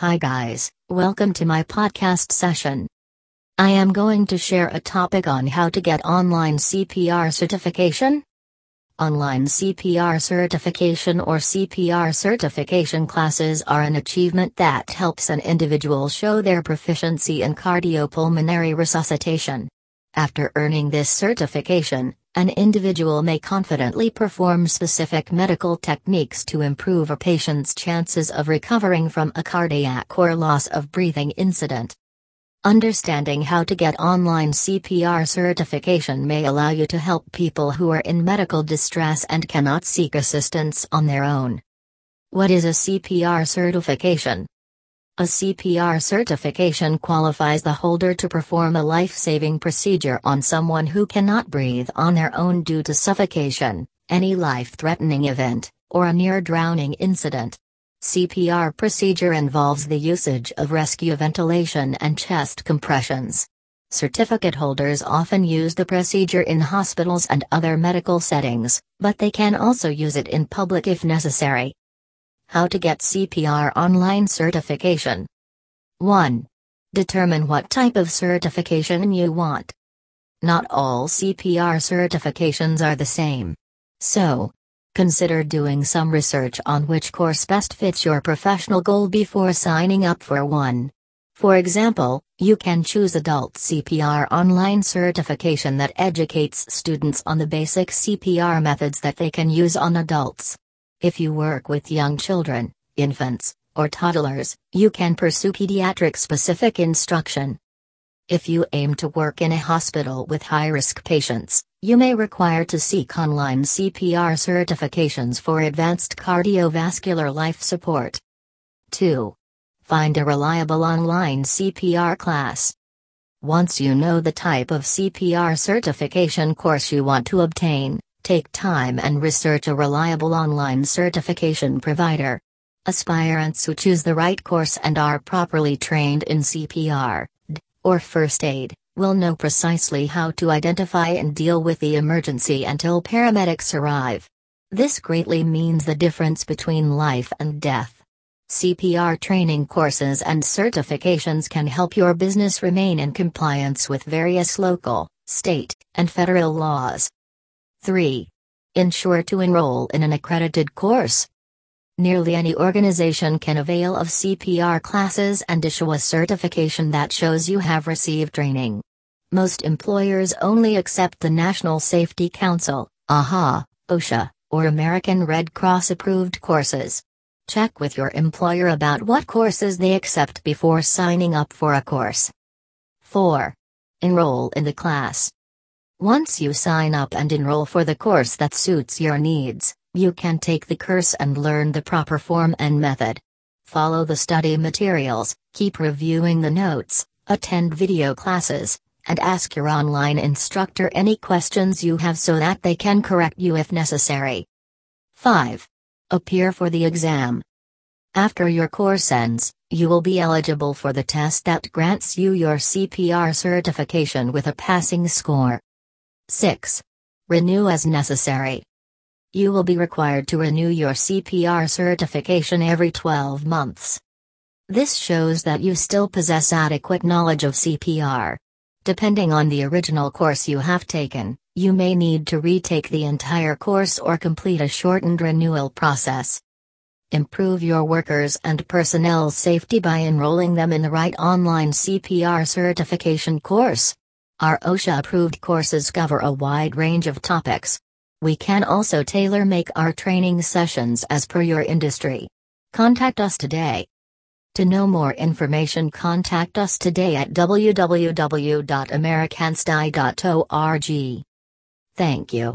Hi guys, welcome to my podcast session. I am going to share a topic on how to get online CPR certification. Online CPR certification or CPR certification classes are an achievement that helps an individual show their proficiency in cardiopulmonary resuscitation. After earning this certification, an individual may confidently perform specific medical techniques to improve a patient's chances of recovering from a cardiac or loss of breathing incident. Understanding how to get online CPR certification may allow you to help people who are in medical distress and cannot seek assistance on their own. What is a CPR certification? A CPR certification qualifies the holder to perform a life saving procedure on someone who cannot breathe on their own due to suffocation, any life threatening event, or a near drowning incident. CPR procedure involves the usage of rescue ventilation and chest compressions. Certificate holders often use the procedure in hospitals and other medical settings, but they can also use it in public if necessary. How to get CPR online certification. 1. Determine what type of certification you want. Not all CPR certifications are the same. So, consider doing some research on which course best fits your professional goal before signing up for one. For example, you can choose Adult CPR online certification that educates students on the basic CPR methods that they can use on adults. If you work with young children, infants, or toddlers, you can pursue pediatric specific instruction. If you aim to work in a hospital with high risk patients, you may require to seek online CPR certifications for advanced cardiovascular life support. 2. Find a reliable online CPR class. Once you know the type of CPR certification course you want to obtain, Take time and research a reliable online certification provider. Aspirants who choose the right course and are properly trained in CPR or first aid will know precisely how to identify and deal with the emergency until paramedics arrive. This greatly means the difference between life and death. CPR training courses and certifications can help your business remain in compliance with various local, state, and federal laws. 3. Ensure to enroll in an accredited course. Nearly any organization can avail of CPR classes and issue a certification that shows you have received training. Most employers only accept the National Safety Council, AHA, OSHA, or American Red Cross approved courses. Check with your employer about what courses they accept before signing up for a course. 4. Enroll in the class. Once you sign up and enroll for the course that suits your needs, you can take the course and learn the proper form and method. Follow the study materials, keep reviewing the notes, attend video classes, and ask your online instructor any questions you have so that they can correct you if necessary. 5. Appear for the exam. After your course ends, you will be eligible for the test that grants you your CPR certification with a passing score. 6. Renew as necessary. You will be required to renew your CPR certification every 12 months. This shows that you still possess adequate knowledge of CPR. Depending on the original course you have taken, you may need to retake the entire course or complete a shortened renewal process. Improve your workers' and personnel safety by enrolling them in the right online CPR certification course. Our OSHA approved courses cover a wide range of topics. We can also tailor make our training sessions as per your industry. Contact us today. To know more information, contact us today at www.americansty.org. Thank you.